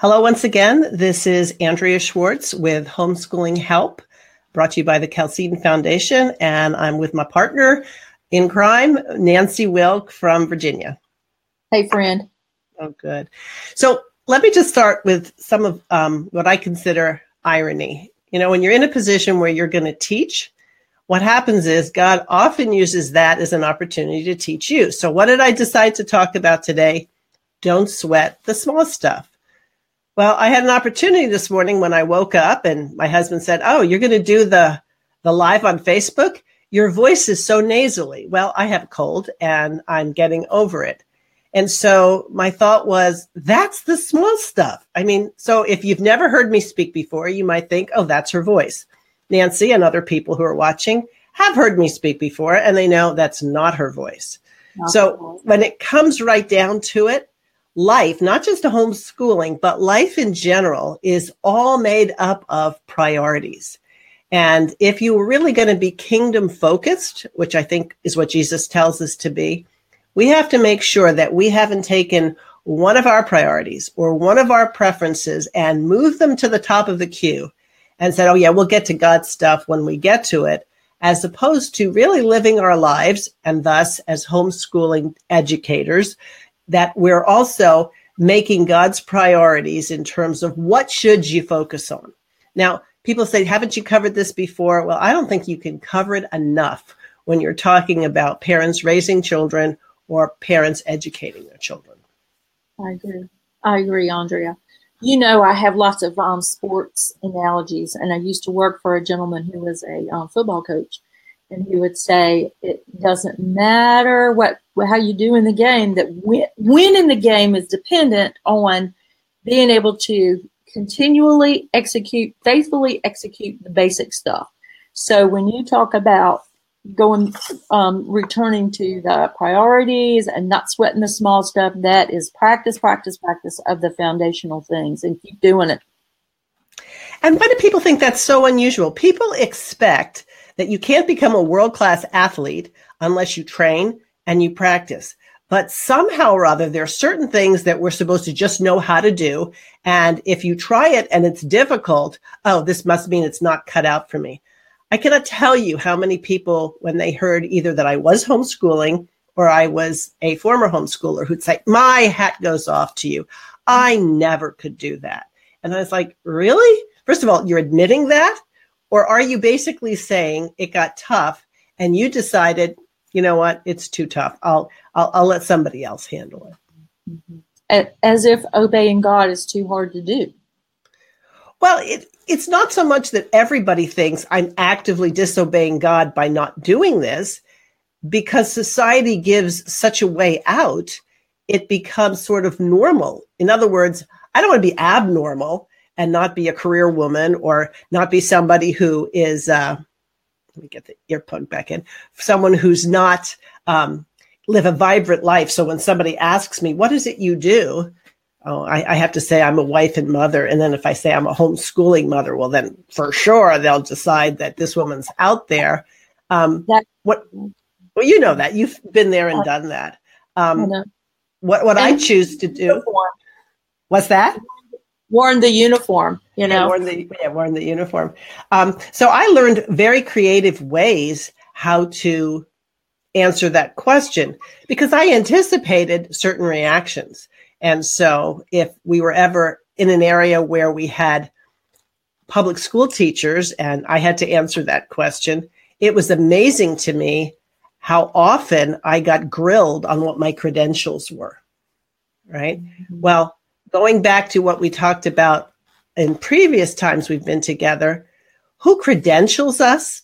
Hello, once again. This is Andrea Schwartz with Homeschooling Help, brought to you by the Chalcedon Foundation. And I'm with my partner in crime, Nancy Wilk from Virginia. Hey, friend. Oh, good. So let me just start with some of um, what I consider irony. You know, when you're in a position where you're going to teach, what happens is God often uses that as an opportunity to teach you. So, what did I decide to talk about today? Don't sweat the small stuff. Well, I had an opportunity this morning when I woke up and my husband said, "Oh, you're going to do the the live on Facebook? Your voice is so nasally." Well, I have a cold and I'm getting over it. And so my thought was, that's the small stuff. I mean, so if you've never heard me speak before, you might think, "Oh, that's her voice." Nancy and other people who are watching have heard me speak before and they know that's not her voice. Not so when it comes right down to it, life, not just homeschooling, but life in general is all made up of priorities. And if you were really going to be kingdom focused, which I think is what Jesus tells us to be, we have to make sure that we haven't taken one of our priorities or one of our preferences and moved them to the top of the queue and said, oh, yeah, we'll get to God's stuff when we get to it, as opposed to really living our lives and thus as homeschooling educators, that we're also making God's priorities in terms of what should you focus on. Now, people say, haven't you covered this before? Well, I don't think you can cover it enough when you're talking about parents raising children or parents educating their children. I agree. I agree, Andrea. You know, I have lots of um, sports analogies, and I used to work for a gentleman who was a um, football coach and he would say it doesn't matter what how you do in the game that win, win in the game is dependent on being able to continually execute faithfully execute the basic stuff. So when you talk about going um, returning to the priorities and not sweating the small stuff that is practice practice practice of the foundational things and keep doing it. And why do people think that's so unusual? People expect that you can't become a world class athlete unless you train and you practice. But somehow or other, there are certain things that we're supposed to just know how to do. And if you try it and it's difficult, oh, this must mean it's not cut out for me. I cannot tell you how many people, when they heard either that I was homeschooling or I was a former homeschooler, who'd say, My hat goes off to you. I never could do that. And I was like, Really? First of all, you're admitting that? Or are you basically saying it got tough and you decided, you know what, it's too tough. I'll I'll, I'll let somebody else handle it. As if obeying God is too hard to do. Well, it, it's not so much that everybody thinks I'm actively disobeying God by not doing this, because society gives such a way out, it becomes sort of normal. In other words, I don't want to be abnormal and not be a career woman or not be somebody who is uh, let me get the earplug back in someone who's not um, live a vibrant life. So when somebody asks me what is it you do? Oh I, I, have to say i'm a wife and mother. And then if i say i'm a homeschooling mother well then for sure they'll decide that this woman's out there. Um, that, what well you know that. You've been there and done that. Um, what what i choose to do what's that worn the uniform, you know. Yeah, worn the yeah, worn the uniform. Um, so I learned very creative ways how to answer that question because I anticipated certain reactions. And so if we were ever in an area where we had public school teachers and I had to answer that question, it was amazing to me how often I got grilled on what my credentials were. Right. Mm-hmm. Well, going back to what we talked about in previous times we've been together, who credentials us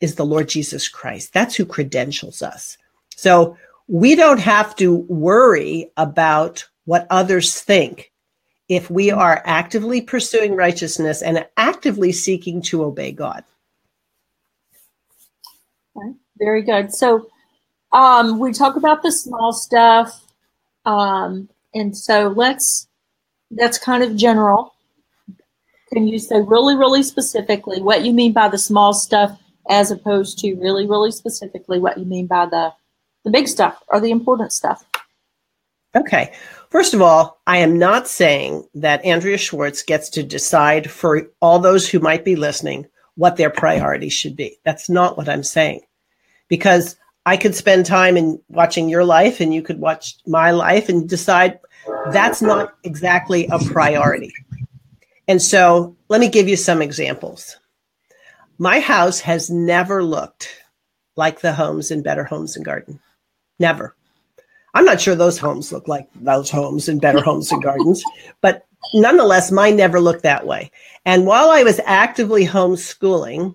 is the Lord Jesus Christ. That's who credentials us. So we don't have to worry about what others think if we are actively pursuing righteousness and actively seeking to obey God. Very good. So um, we talk about the small stuff, um, and so let's that's kind of general. Can you say really, really specifically what you mean by the small stuff, as opposed to really, really specifically what you mean by the the big stuff or the important stuff? Okay. First of all, I am not saying that Andrea Schwartz gets to decide for all those who might be listening what their priorities should be. That's not what I'm saying. Because I could spend time in watching your life and you could watch my life and decide that's not exactly a priority. And so let me give you some examples. My house has never looked like the homes in Better Homes and Garden. Never. I'm not sure those homes look like those homes in Better Homes and Gardens, but nonetheless, mine never looked that way. And while I was actively homeschooling,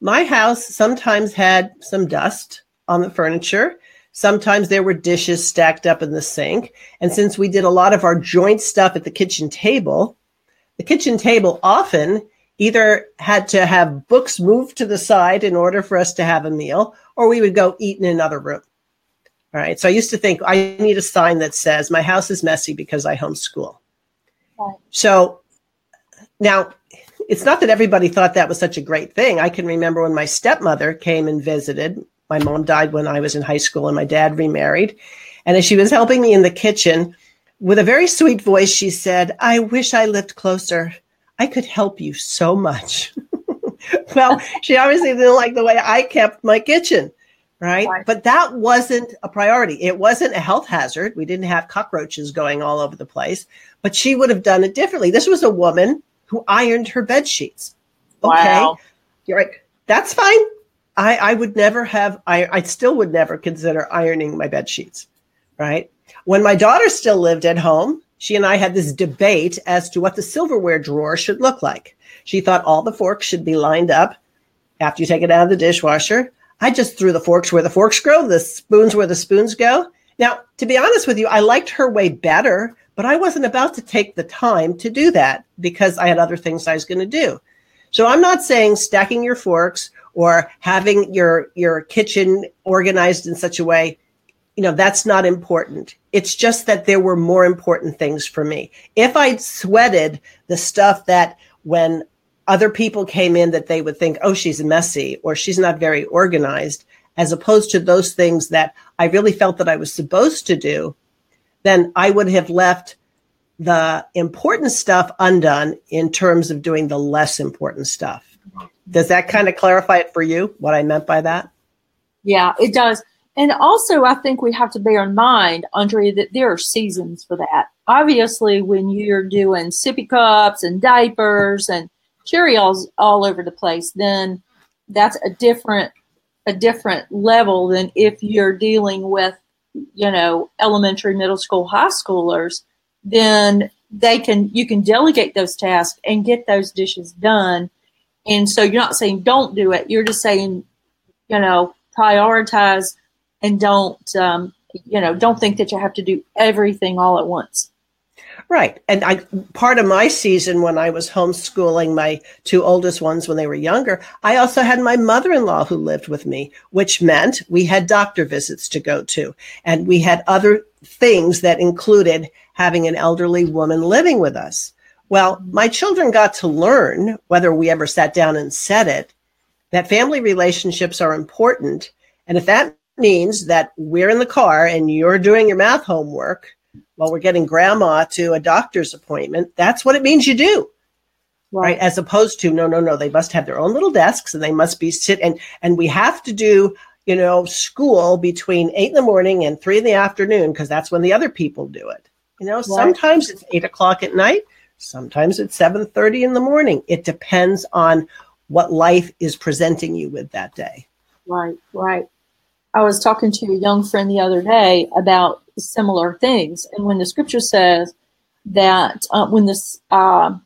my house sometimes had some dust on the furniture. Sometimes there were dishes stacked up in the sink. And since we did a lot of our joint stuff at the kitchen table, the kitchen table often either had to have books moved to the side in order for us to have a meal, or we would go eat in another room. All right. So I used to think I need a sign that says my house is messy because I homeschool. Right. So now it's not that everybody thought that was such a great thing. I can remember when my stepmother came and visited. My mom died when I was in high school and my dad remarried. And as she was helping me in the kitchen, with a very sweet voice, she said, I wish I lived closer. I could help you so much. well, she obviously didn't like the way I kept my kitchen right? right? But that wasn't a priority. It wasn't a health hazard. We didn't have cockroaches going all over the place, but she would have done it differently. This was a woman who ironed her bed sheets. Okay. Wow. You're right. That's fine. I, I would never have, I, I still would never consider ironing my bed sheets, right? When my daughter still lived at home, she and I had this debate as to what the silverware drawer should look like. She thought all the forks should be lined up after you take it out of the dishwasher. I just threw the forks where the forks go, the spoons where the spoons go. Now, to be honest with you, I liked her way better, but I wasn't about to take the time to do that because I had other things I was going to do. So I'm not saying stacking your forks or having your your kitchen organized in such a way, you know, that's not important. It's just that there were more important things for me. If i'd sweated the stuff that when other people came in that they would think, oh, she's messy or she's not very organized, as opposed to those things that I really felt that I was supposed to do, then I would have left the important stuff undone in terms of doing the less important stuff. Does that kind of clarify it for you, what I meant by that? Yeah, it does. And also, I think we have to bear in mind, Andrea, that there are seasons for that. Obviously, when you're doing sippy cups and diapers and Cheerios all over the place, then that's a different a different level than if you're dealing with you know elementary, middle school, high schoolers. Then they can you can delegate those tasks and get those dishes done. And so you're not saying don't do it. You're just saying you know prioritize and don't um, you know don't think that you have to do everything all at once. Right. And I part of my season when I was homeschooling my two oldest ones when they were younger, I also had my mother-in-law who lived with me, which meant we had doctor visits to go to and we had other things that included having an elderly woman living with us. Well, my children got to learn whether we ever sat down and said it that family relationships are important and if that means that we're in the car and you're doing your math homework while we're getting grandma to a doctor's appointment, that's what it means you do. Right. right. As opposed to, no, no, no, they must have their own little desks and they must be sit and, and we have to do, you know, school between eight in the morning and three in the afternoon because that's when the other people do it. You know, right. sometimes it's eight o'clock at night, sometimes it's seven thirty in the morning. It depends on what life is presenting you with that day. Right, right. I was talking to a young friend the other day about similar things. And when the scripture says that uh, when this uh,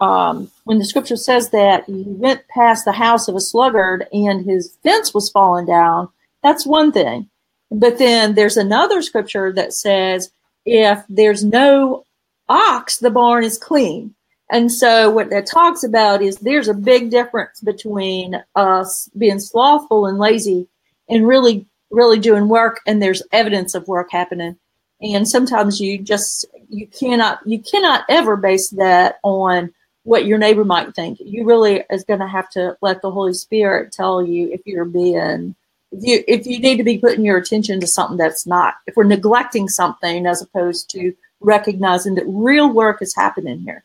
um, when the scripture says that he went past the house of a sluggard and his fence was falling down, that's one thing. But then there's another scripture that says if there's no ox, the barn is clean. And so what that talks about is there's a big difference between us being slothful and lazy and really, really doing work and there's evidence of work happening. And sometimes you just you cannot you cannot ever base that on what your neighbor might think. You really is going to have to let the Holy Spirit tell you if you're being if you if you need to be putting your attention to something that's not if we're neglecting something as opposed to recognizing that real work is happening here.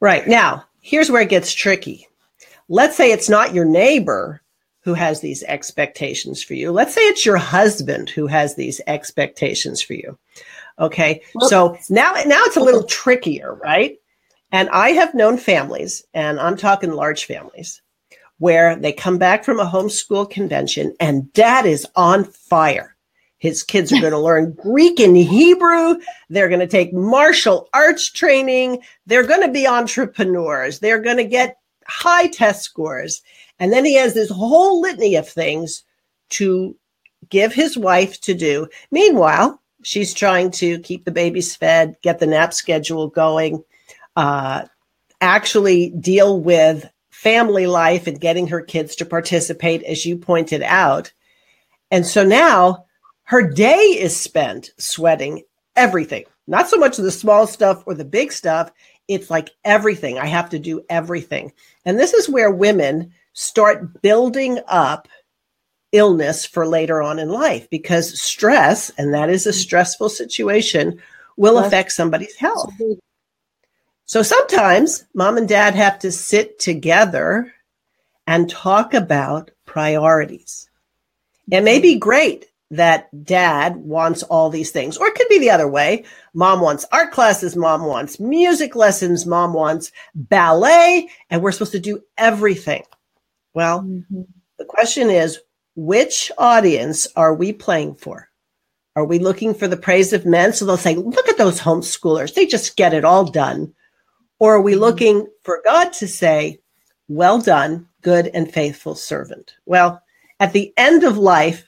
Right. Now, here's where it gets tricky. Let's say it's not your neighbor who has these expectations for you. Let's say it's your husband who has these expectations for you. Okay. So now now it's a little trickier, right? And I have known families, and I'm talking large families, where they come back from a homeschool convention and dad is on fire. His kids are going to learn Greek and Hebrew. They're going to take martial arts training. They're going to be entrepreneurs. They're going to get high test scores. And then he has this whole litany of things to give his wife to do. Meanwhile, she's trying to keep the babies fed, get the nap schedule going, uh, actually deal with family life and getting her kids to participate, as you pointed out. And so now her day is spent sweating everything, not so much the small stuff or the big stuff. It's like everything. I have to do everything. And this is where women start building up illness for later on in life because stress, and that is a stressful situation, will affect somebody's health. So sometimes mom and dad have to sit together and talk about priorities. It may be great that dad wants all these things, or it could be the other way. Mom wants art classes, mom wants music lessons, mom wants ballet, and we're supposed to do everything. Well, mm-hmm. the question is which audience are we playing for? Are we looking for the praise of men? So they'll say, look at those homeschoolers. They just get it all done. Or are we mm-hmm. looking for God to say, well done, good and faithful servant? Well, at the end of life,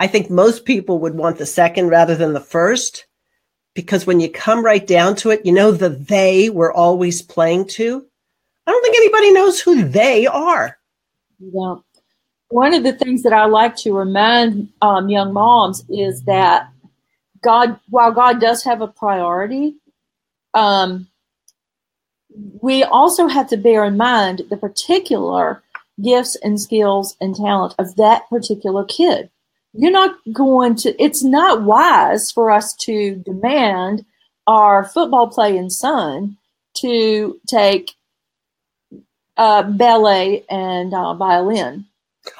I think most people would want the second rather than the first, because when you come right down to it, you know, the they we're always playing to. I don't think anybody knows who they are. Yeah. One of the things that I like to remind um, young moms is that God, while God does have a priority, um, we also have to bear in mind the particular gifts and skills and talent of that particular kid. You're not going to, it's not wise for us to demand our football playing son to take uh, ballet and uh, violin.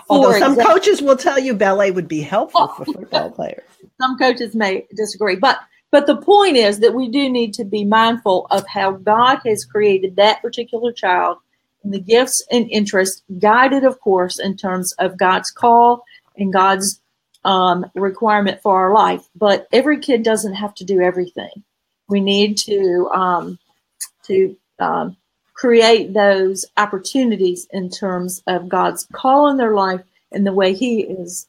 Although some example. coaches will tell you ballet would be helpful for football players. Some coaches may disagree, but but the point is that we do need to be mindful of how God has created that particular child and the gifts and interests, guided, of course, in terms of God's call and God's um, requirement for our life. But every kid doesn't have to do everything. We need to um, to um, create those opportunities in terms of God's call in their life and the way He is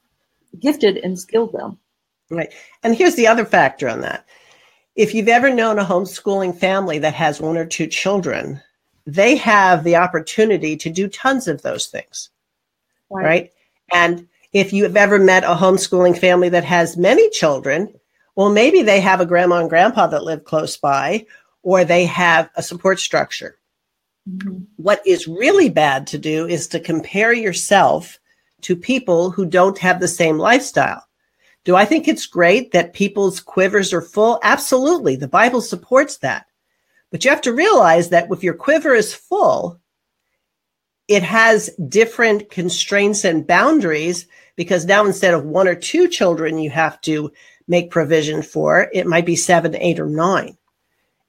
gifted and skilled them. Right. And here's the other factor on that. If you've ever known a homeschooling family that has one or two children, they have the opportunity to do tons of those things. Right. right? And if you've ever met a homeschooling family that has many children, well, maybe they have a grandma and grandpa that live close by, or they have a support structure. Mm-hmm. What is really bad to do is to compare yourself to people who don't have the same lifestyle. Do I think it's great that people's quivers are full? Absolutely. The Bible supports that. But you have to realize that if your quiver is full, it has different constraints and boundaries because now instead of one or two children you have to make provision for, it might be seven, eight, or nine.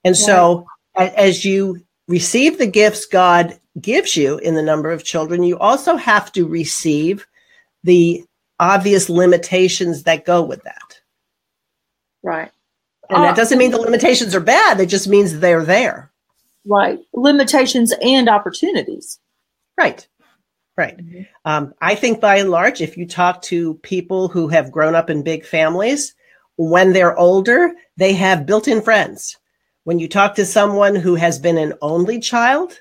And so as you receive the gifts God gives you in the number of children, you also have to receive the obvious limitations that go with that. Right. And that uh, doesn't mean the limitations are bad, it just means they're there. Right. Limitations and opportunities. Right. Right. Mm-hmm. Um, I think by and large, if you talk to people who have grown up in big families, when they're older, they have built in friends When you talk to someone who has been an only child,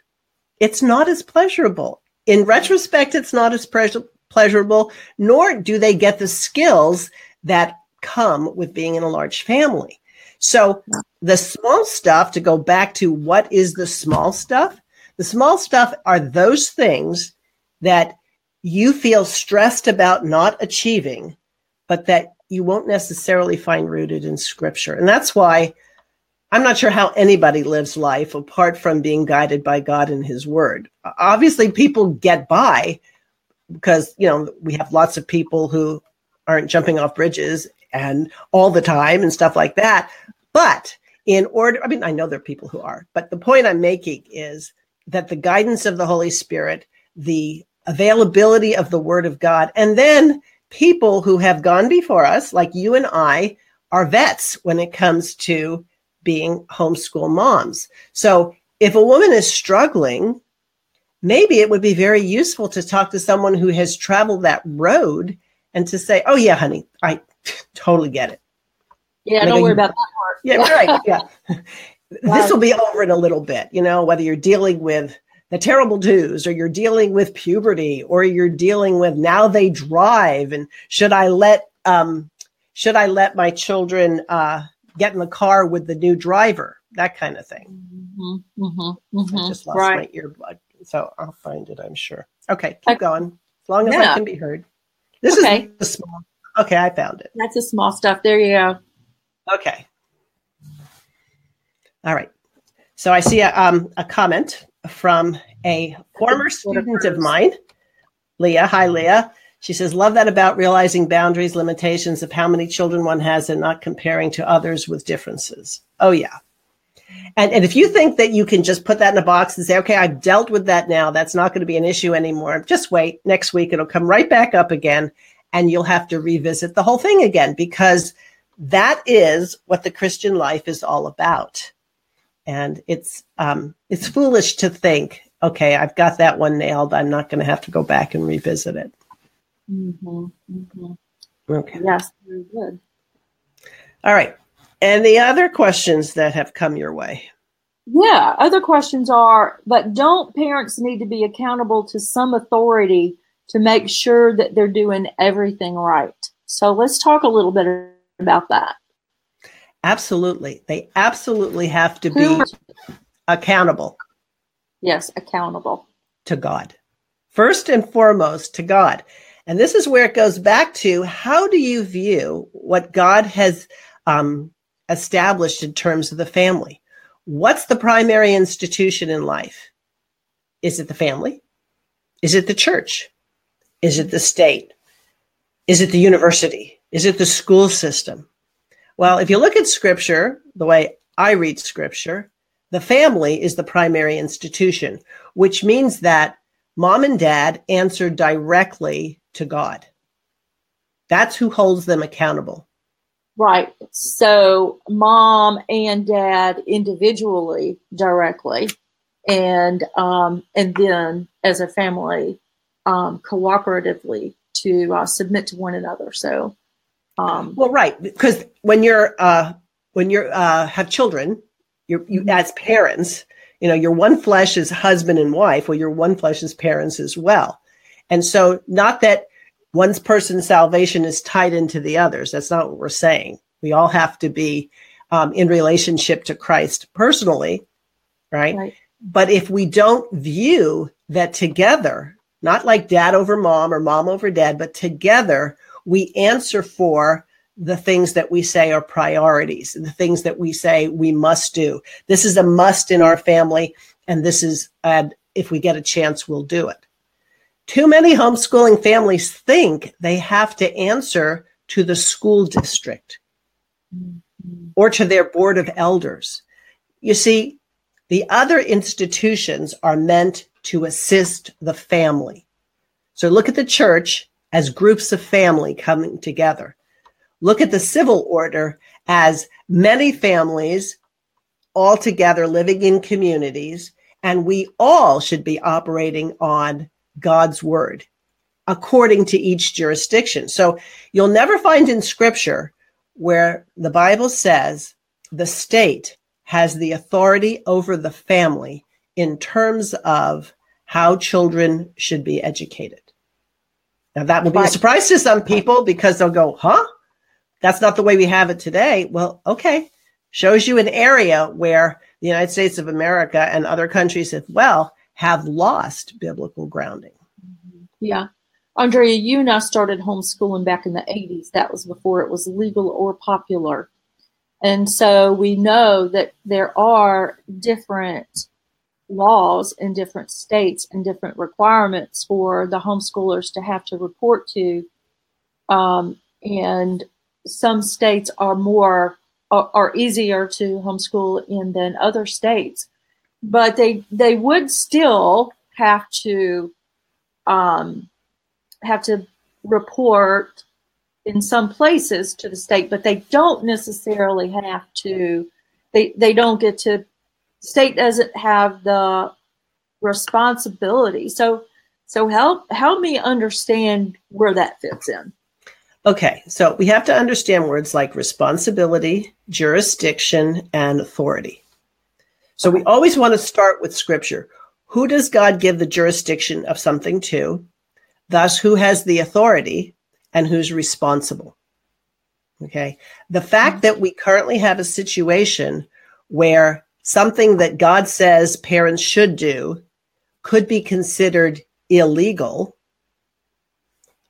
it's not as pleasurable. In retrospect, it's not as pleasurable, nor do they get the skills that come with being in a large family. So, the small stuff, to go back to what is the small stuff? The small stuff are those things that you feel stressed about not achieving, but that you won't necessarily find rooted in scripture. And that's why I'm not sure how anybody lives life apart from being guided by God and his word. Obviously, people get by because, you know, we have lots of people who aren't jumping off bridges and all the time and stuff like that. But in order, I mean, I know there are people who are, but the point I'm making is that the guidance of the Holy Spirit, the availability of the word of God, and then people who have gone before us, like you and I, are vets when it comes to being homeschool moms. So if a woman is struggling, maybe it would be very useful to talk to someone who has traveled that road and to say, "Oh yeah, honey, I totally get it." Yeah, don't worry about that part. Yeah, right. Yeah. this will be over in a little bit, you know, whether you're dealing with the terrible twos or you're dealing with puberty or you're dealing with now they drive and should I let um should I let my children uh get in the car with the new driver, that kind of thing. Mm-hmm, mm-hmm, mm-hmm. I just lost right. my earbud, so I'll find it. I'm sure. Okay, keep going. As long as yeah. I can be heard. This okay. is the small. Okay, I found it. That's the small stuff. There you go. Okay. All right. So I see a, um, a comment from a former student of mine, Leah. Hi, Leah. She says, Love that about realizing boundaries, limitations of how many children one has, and not comparing to others with differences. Oh, yeah. And, and if you think that you can just put that in a box and say, okay, I've dealt with that now, that's not going to be an issue anymore, just wait. Next week, it'll come right back up again, and you'll have to revisit the whole thing again because that is what the Christian life is all about. And it's um, it's foolish to think, okay, I've got that one nailed. I'm not going to have to go back and revisit it. Mm-hmm, mm-hmm. Okay. Yes, very good. All right. And the other questions that have come your way? Yeah, other questions are, but don't parents need to be accountable to some authority to make sure that they're doing everything right? So let's talk a little bit about that. Absolutely. They absolutely have to be accountable. Yes, accountable to God. First and foremost, to God. And this is where it goes back to how do you view what God has um, established in terms of the family? What's the primary institution in life? Is it the family? Is it the church? Is it the state? Is it the university? Is it the school system? Well, if you look at scripture, the way I read scripture, the family is the primary institution, which means that mom and dad answer directly to God. That's who holds them accountable. Right. So mom and dad individually directly and um, and then as a family um, cooperatively to uh, submit to one another. So um, well, right, because when you're uh, when you're uh, have children, you you as parents, you know, your one flesh is husband and wife, or your one flesh is parents as well. And so, not that one person's salvation is tied into the others. That's not what we're saying. We all have to be um, in relationship to Christ personally, right? right? But if we don't view that together, not like dad over mom or mom over dad, but together, we answer for the things that we say are priorities, the things that we say we must do. This is a must in our family, and this is, uh, if we get a chance, we'll do it. Too many homeschooling families think they have to answer to the school district or to their board of elders. You see, the other institutions are meant to assist the family. So look at the church as groups of family coming together. Look at the civil order as many families all together living in communities, and we all should be operating on God's word according to each jurisdiction. So you'll never find in scripture where the Bible says the state has the authority over the family in terms of how children should be educated. Now, that will be a surprise to some people because they'll go, huh? That's not the way we have it today. Well, okay. Shows you an area where the United States of America and other countries as well have lost biblical grounding. Mm-hmm. Yeah. Andrea, you and I started homeschooling back in the 80s. That was before it was legal or popular. And so we know that there are different laws in different states and different requirements for the homeschoolers to have to report to. Um, and some states are more are, are easier to homeschool in than other states, but they they would still have to um, have to report in some places to the state, but they don't necessarily have to. They they don't get to. State doesn't have the responsibility. So so help help me understand where that fits in. Okay, so we have to understand words like responsibility, jurisdiction, and authority. So we always want to start with scripture. Who does God give the jurisdiction of something to? Thus, who has the authority and who's responsible? Okay. The fact that we currently have a situation where something that God says parents should do could be considered illegal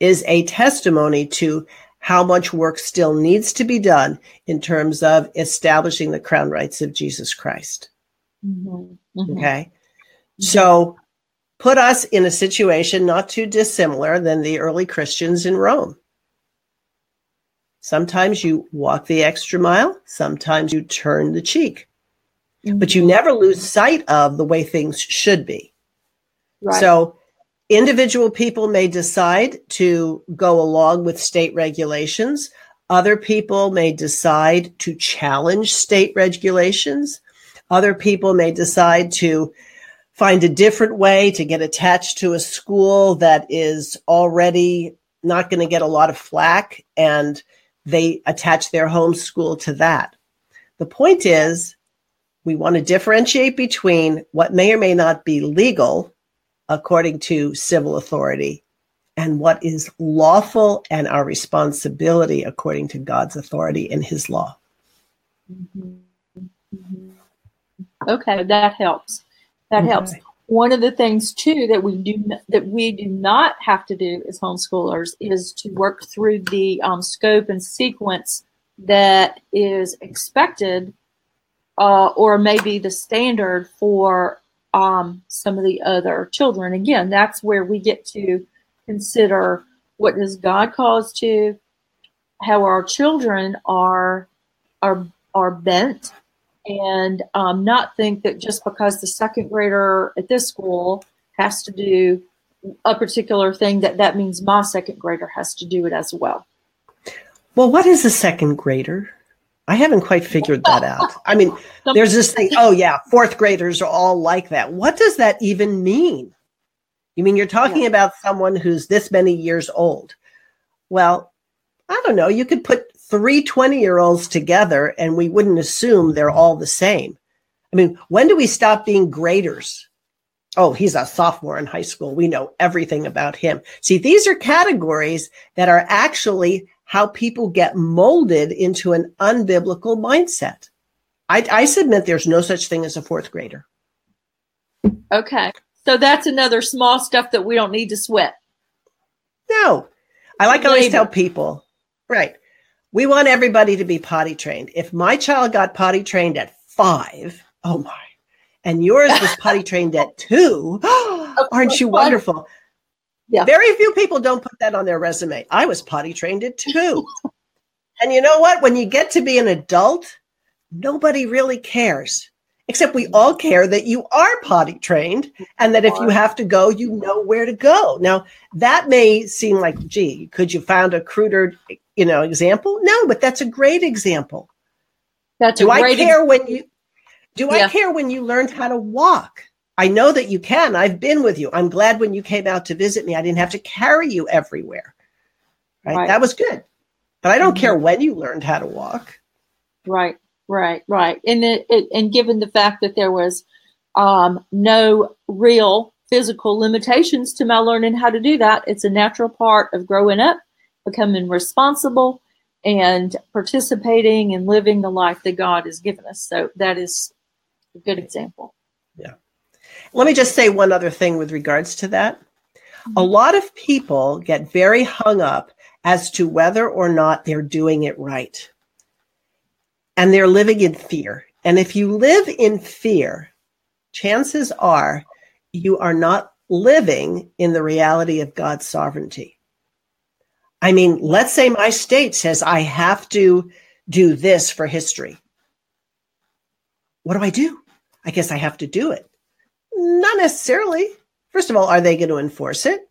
is a testimony to how much work still needs to be done in terms of establishing the crown rights of Jesus Christ. Mm-hmm. Mm-hmm. Okay. So put us in a situation not too dissimilar than the early Christians in Rome. Sometimes you walk the extra mile, sometimes you turn the cheek, mm-hmm. but you never lose sight of the way things should be. Right. So individual people may decide to go along with state regulations. Other people may decide to challenge state regulations. Other people may decide to find a different way to get attached to a school that is already not going to get a lot of flack and they attach their home school to that. The point is, we want to differentiate between what may or may not be legal according to civil authority and what is lawful and our responsibility according to God's authority in his law. Mm-hmm. Mm-hmm. Okay, that helps. That okay. helps. One of the things too that we do that we do not have to do as homeschoolers is to work through the um, scope and sequence that is expected uh, or maybe the standard for um, some of the other children. Again, that's where we get to consider what does God call us to, how our children are are are bent, and um, not think that just because the second grader at this school has to do a particular thing that that means my second grader has to do it as well. Well, what is a second grader? I haven't quite figured that out. I mean, there's this thing, oh, yeah, fourth graders are all like that. What does that even mean? You mean you're talking yeah. about someone who's this many years old? Well, I don't know. You could put three 20 year olds together and we wouldn't assume they're all the same. I mean, when do we stop being graders? Oh, he's a sophomore in high school. We know everything about him. See, these are categories that are actually how people get molded into an unbiblical mindset. I, I submit there's no such thing as a fourth grader. Okay. So that's another small stuff that we don't need to sweat. No. I like always tell people, right. We want everybody to be potty trained. If my child got potty trained at five, oh my, and yours was potty trained at two, aren't you wonderful? Yeah. Very few people don't put that on their resume. I was potty trained at two. and you know what? When you get to be an adult, nobody really cares. Except we all care that you are potty trained and that if you have to go, you know where to go. Now, that may seem like, gee, could you find a cruder, you know, example? No, but that's a great example. That's do I care ex- when you do yeah. I care when you learned how to walk? I know that you can. I've been with you. I'm glad when you came out to visit me, I didn't have to carry you everywhere. Right? right. That was good. But I don't mm-hmm. care when you learned how to walk. Right. Right, right. And it, it, and given the fact that there was um, no real physical limitations to my learning how to do that, it's a natural part of growing up, becoming responsible, and participating and living the life that God has given us. So that is a good example. Yeah. Let me just say one other thing with regards to that. Mm-hmm. A lot of people get very hung up as to whether or not they're doing it right. And they're living in fear. And if you live in fear, chances are you are not living in the reality of God's sovereignty. I mean, let's say my state says I have to do this for history. What do I do? I guess I have to do it. Not necessarily. First of all, are they going to enforce it?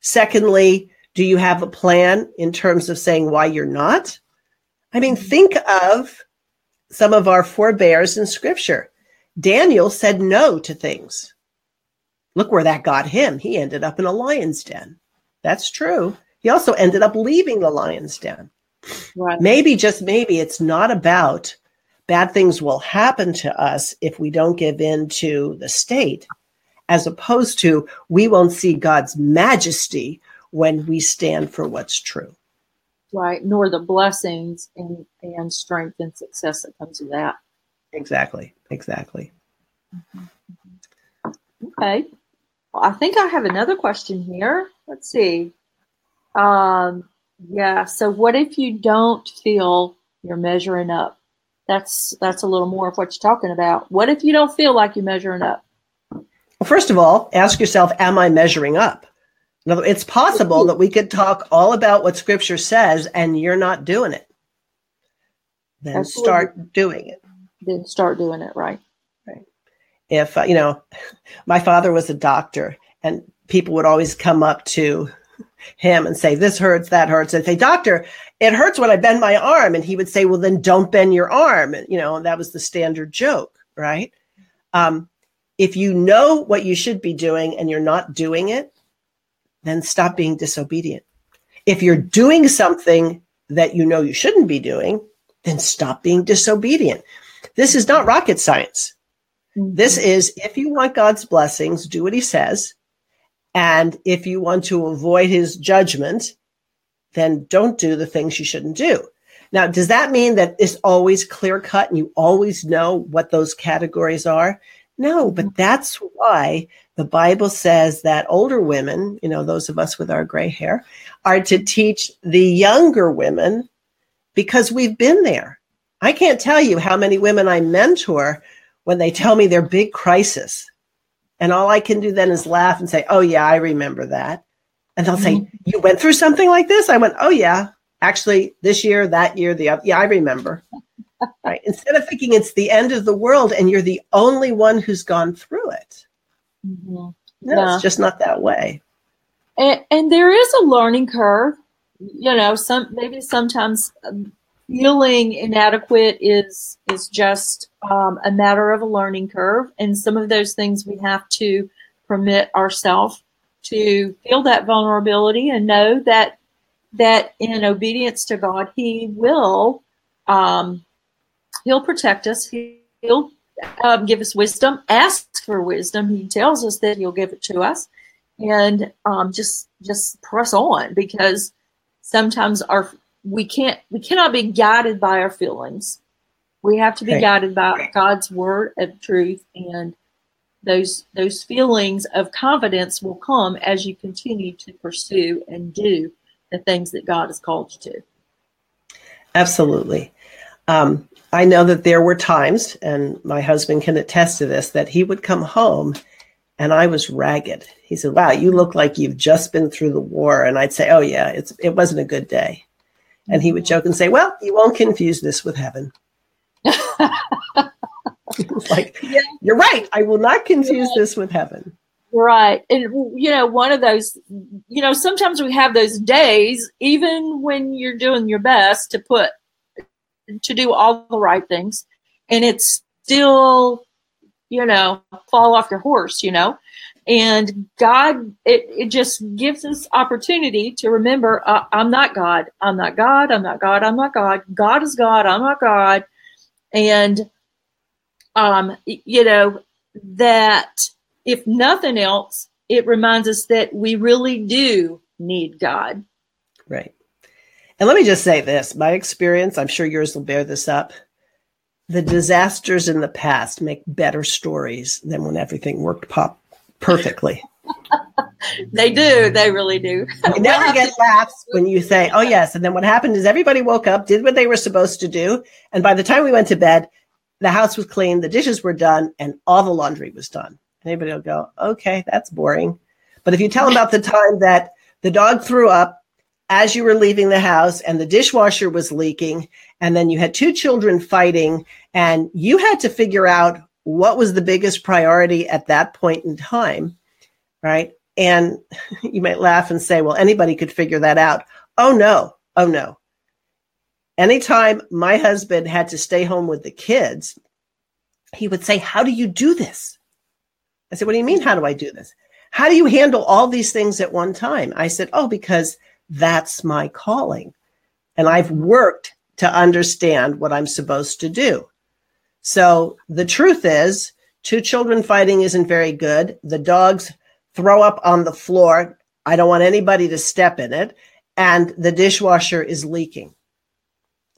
Secondly, do you have a plan in terms of saying why you're not? I mean, mm-hmm. think of some of our forebears in scripture. Daniel said no to things. Look where that got him. He ended up in a lion's den. That's true. He also ended up leaving the lion's den. Right. Maybe, just maybe, it's not about bad things will happen to us if we don't give in to the state, as opposed to we won't see God's majesty when we stand for what's true. Right, nor the blessings and, and strength and success that comes with that. Exactly, exactly. Mm-hmm. Okay. Well, I think I have another question here. Let's see. Um, yeah. So what if you don't feel you're measuring up? That's that's a little more of what you're talking about. What if you don't feel like you're measuring up? Well, first of all, ask yourself, am I measuring up? Now, it's possible that we could talk all about what scripture says and you're not doing it. Then Absolutely. start doing it. Then start doing it, right? Right. If, uh, you know, my father was a doctor and people would always come up to him and say, This hurts, that hurts. And say, Doctor, it hurts when I bend my arm. And he would say, Well, then don't bend your arm. And, you know, and that was the standard joke, right? Um, if you know what you should be doing and you're not doing it, then stop being disobedient. If you're doing something that you know you shouldn't be doing, then stop being disobedient. This is not rocket science. Mm-hmm. This is if you want God's blessings, do what he says. And if you want to avoid his judgment, then don't do the things you shouldn't do. Now, does that mean that it's always clear cut and you always know what those categories are? No, but that's why the Bible says that older women, you know, those of us with our gray hair, are to teach the younger women because we've been there. I can't tell you how many women I mentor when they tell me their big crisis and all I can do then is laugh and say, Oh, yeah, I remember that. And they'll say, mm-hmm. You went through something like this? I went, Oh, yeah. Actually, this year, that year, the other. Yeah, I remember. right. Instead of thinking it's the end of the world and you're the only one who's gone through it. Mm-hmm. No, yeah. it's just not that way. And, and there is a learning curve. You know, some maybe sometimes um, feeling inadequate is is just um, a matter of a learning curve. And some of those things we have to permit ourselves to feel that vulnerability and know that that in obedience to god he will um, he'll protect us. He'll um, give us wisdom ask for wisdom. He tells us that he'll give it to us. And um, just just press on because sometimes our we can't we cannot be guided by our feelings. We have to be guided by God's word of truth and those those feelings of confidence will come as you continue to pursue and do the things that God has called you to. Absolutely. Um, I know that there were times, and my husband can attest to this, that he would come home and I was ragged. He said, Wow, you look like you've just been through the war. And I'd say, Oh, yeah, it's, it wasn't a good day. And he would joke and say, Well, you won't confuse this with heaven. like, yeah. you're right. I will not confuse yeah. this with heaven. Right. And, you know, one of those, you know, sometimes we have those days, even when you're doing your best to put, to do all the right things, and it's still, you know, fall off your horse, you know and god it, it just gives us opportunity to remember uh, i'm not god i'm not god i'm not god i'm not god god is god i'm not god And, um, you know, that if nothing else, it reminds us that we really do need God. Right. And let me just say this my experience, I'm sure yours will bear this up. The disasters in the past make better stories than when everything worked pop perfectly. they do. They really do. You never get laughs when you say, oh, yes. And then what happened is everybody woke up, did what they were supposed to do. And by the time we went to bed, the house was clean, the dishes were done, and all the laundry was done. Anybody will go, okay, that's boring. But if you tell them about the time that the dog threw up as you were leaving the house and the dishwasher was leaking, and then you had two children fighting, and you had to figure out what was the biggest priority at that point in time, right? And you might laugh and say, well, anybody could figure that out. Oh, no. Oh, no. Anytime my husband had to stay home with the kids, he would say, How do you do this? I said, What do you mean, how do I do this? How do you handle all these things at one time? I said, Oh, because that's my calling. And I've worked to understand what I'm supposed to do. So the truth is, two children fighting isn't very good. The dogs throw up on the floor. I don't want anybody to step in it. And the dishwasher is leaking.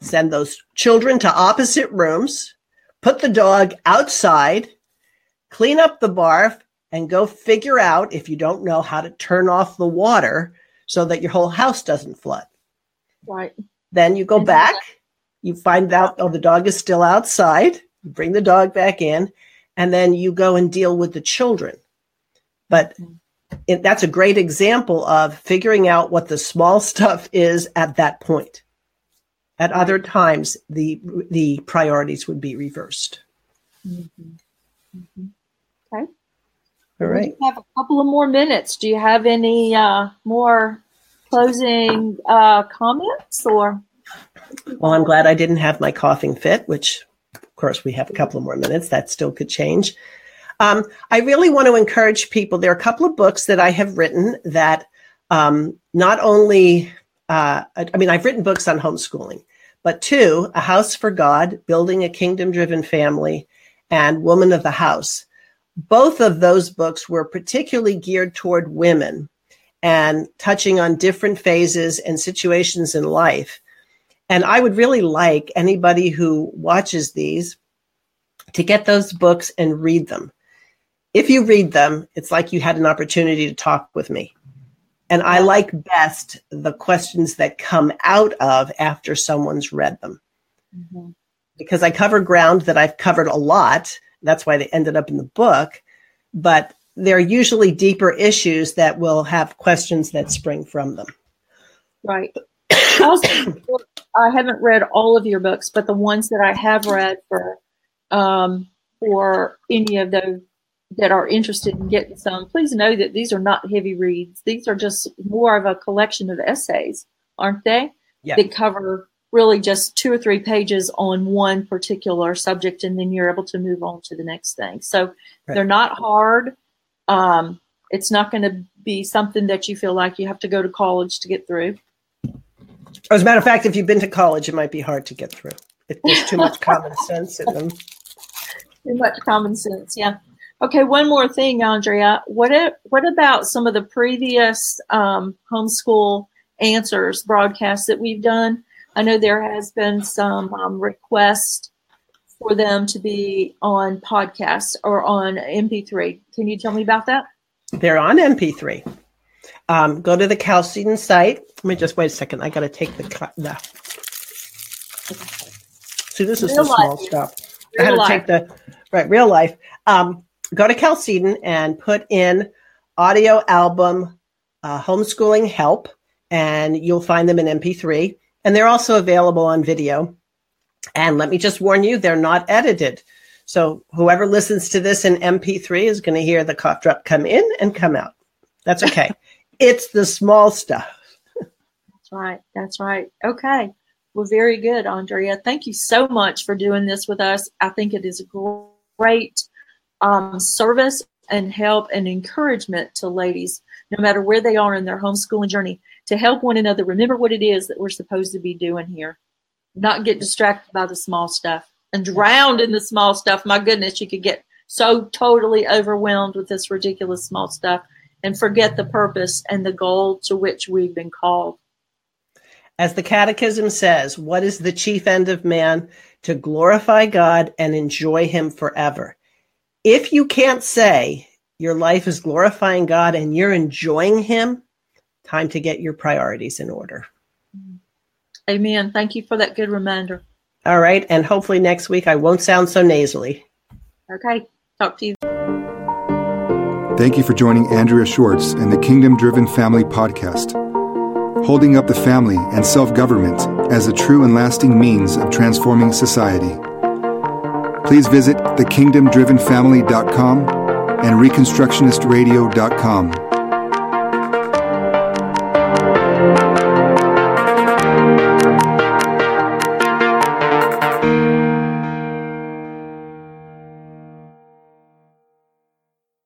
Send those children to opposite rooms, put the dog outside, clean up the barf, and go figure out if you don't know how to turn off the water so that your whole house doesn't flood. Right. Then you go back, you find out, oh, the dog is still outside, you bring the dog back in, and then you go and deal with the children. But it, that's a great example of figuring out what the small stuff is at that point. At other times, the the priorities would be reversed. Mm-hmm. Mm-hmm. Okay. All right. We have a couple of more minutes. Do you have any uh, more closing uh, comments or? Well, I'm glad I didn't have my coughing fit, which, of course, we have a couple of more minutes. That still could change. Um, I really want to encourage people. There are a couple of books that I have written that um, not only uh, I mean, I've written books on homeschooling, but two, A House for God, Building a Kingdom Driven Family, and Woman of the House. Both of those books were particularly geared toward women and touching on different phases and situations in life. And I would really like anybody who watches these to get those books and read them. If you read them, it's like you had an opportunity to talk with me. And I like best the questions that come out of after someone's read them. Mm-hmm. Because I cover ground that I've covered a lot. That's why they ended up in the book. But they're usually deeper issues that will have questions that spring from them. Right. also, I haven't read all of your books, but the ones that I have read for um, for any of those that are interested in getting some, please know that these are not heavy reads. These are just more of a collection of essays, aren't they? Yeah. That cover really just two or three pages on one particular subject, and then you're able to move on to the next thing. So right. they're not hard. Um, it's not going to be something that you feel like you have to go to college to get through. As a matter of fact, if you've been to college, it might be hard to get through. There's too much common sense in them. Too much common sense, yeah. Okay, one more thing, Andrea. What what about some of the previous um, homeschool answers broadcasts that we've done? I know there has been some um, requests for them to be on podcasts or on MP3. Can you tell me about that? They're on MP3. Um, go to the Chalcedon site. Let me just wait a second. I got to take the, the. See, this is real the life. small stuff. Real I had to life. take the right real life. Um, go to Chalcedon and put in audio album uh, homeschooling help, and you'll find them in MP3. And they're also available on video. And let me just warn you, they're not edited. So whoever listens to this in MP3 is going to hear the cough drop come in and come out. That's okay. it's the small stuff. That's right. That's right. Okay. Well, very good, Andrea. Thank you so much for doing this with us. I think it is a great um, service and help and encouragement to ladies, no matter where they are in their homeschooling journey, to help one another remember what it is that we're supposed to be doing here. Not get distracted by the small stuff. and drowned in the small stuff. My goodness, you could get so totally overwhelmed with this ridiculous small stuff and forget the purpose and the goal to which we've been called. As the Catechism says, what is the chief end of man? To glorify God and enjoy Him forever. If you can't say your life is glorifying God and you're enjoying Him, time to get your priorities in order. Amen. Thank you for that good reminder. All right. And hopefully next week I won't sound so nasally. Okay. Talk to you. Thank you for joining Andrea Schwartz and the Kingdom Driven Family Podcast, holding up the family and self government as a true and lasting means of transforming society. Please visit thekingdomdrivenfamily.com and reconstructionistradio.com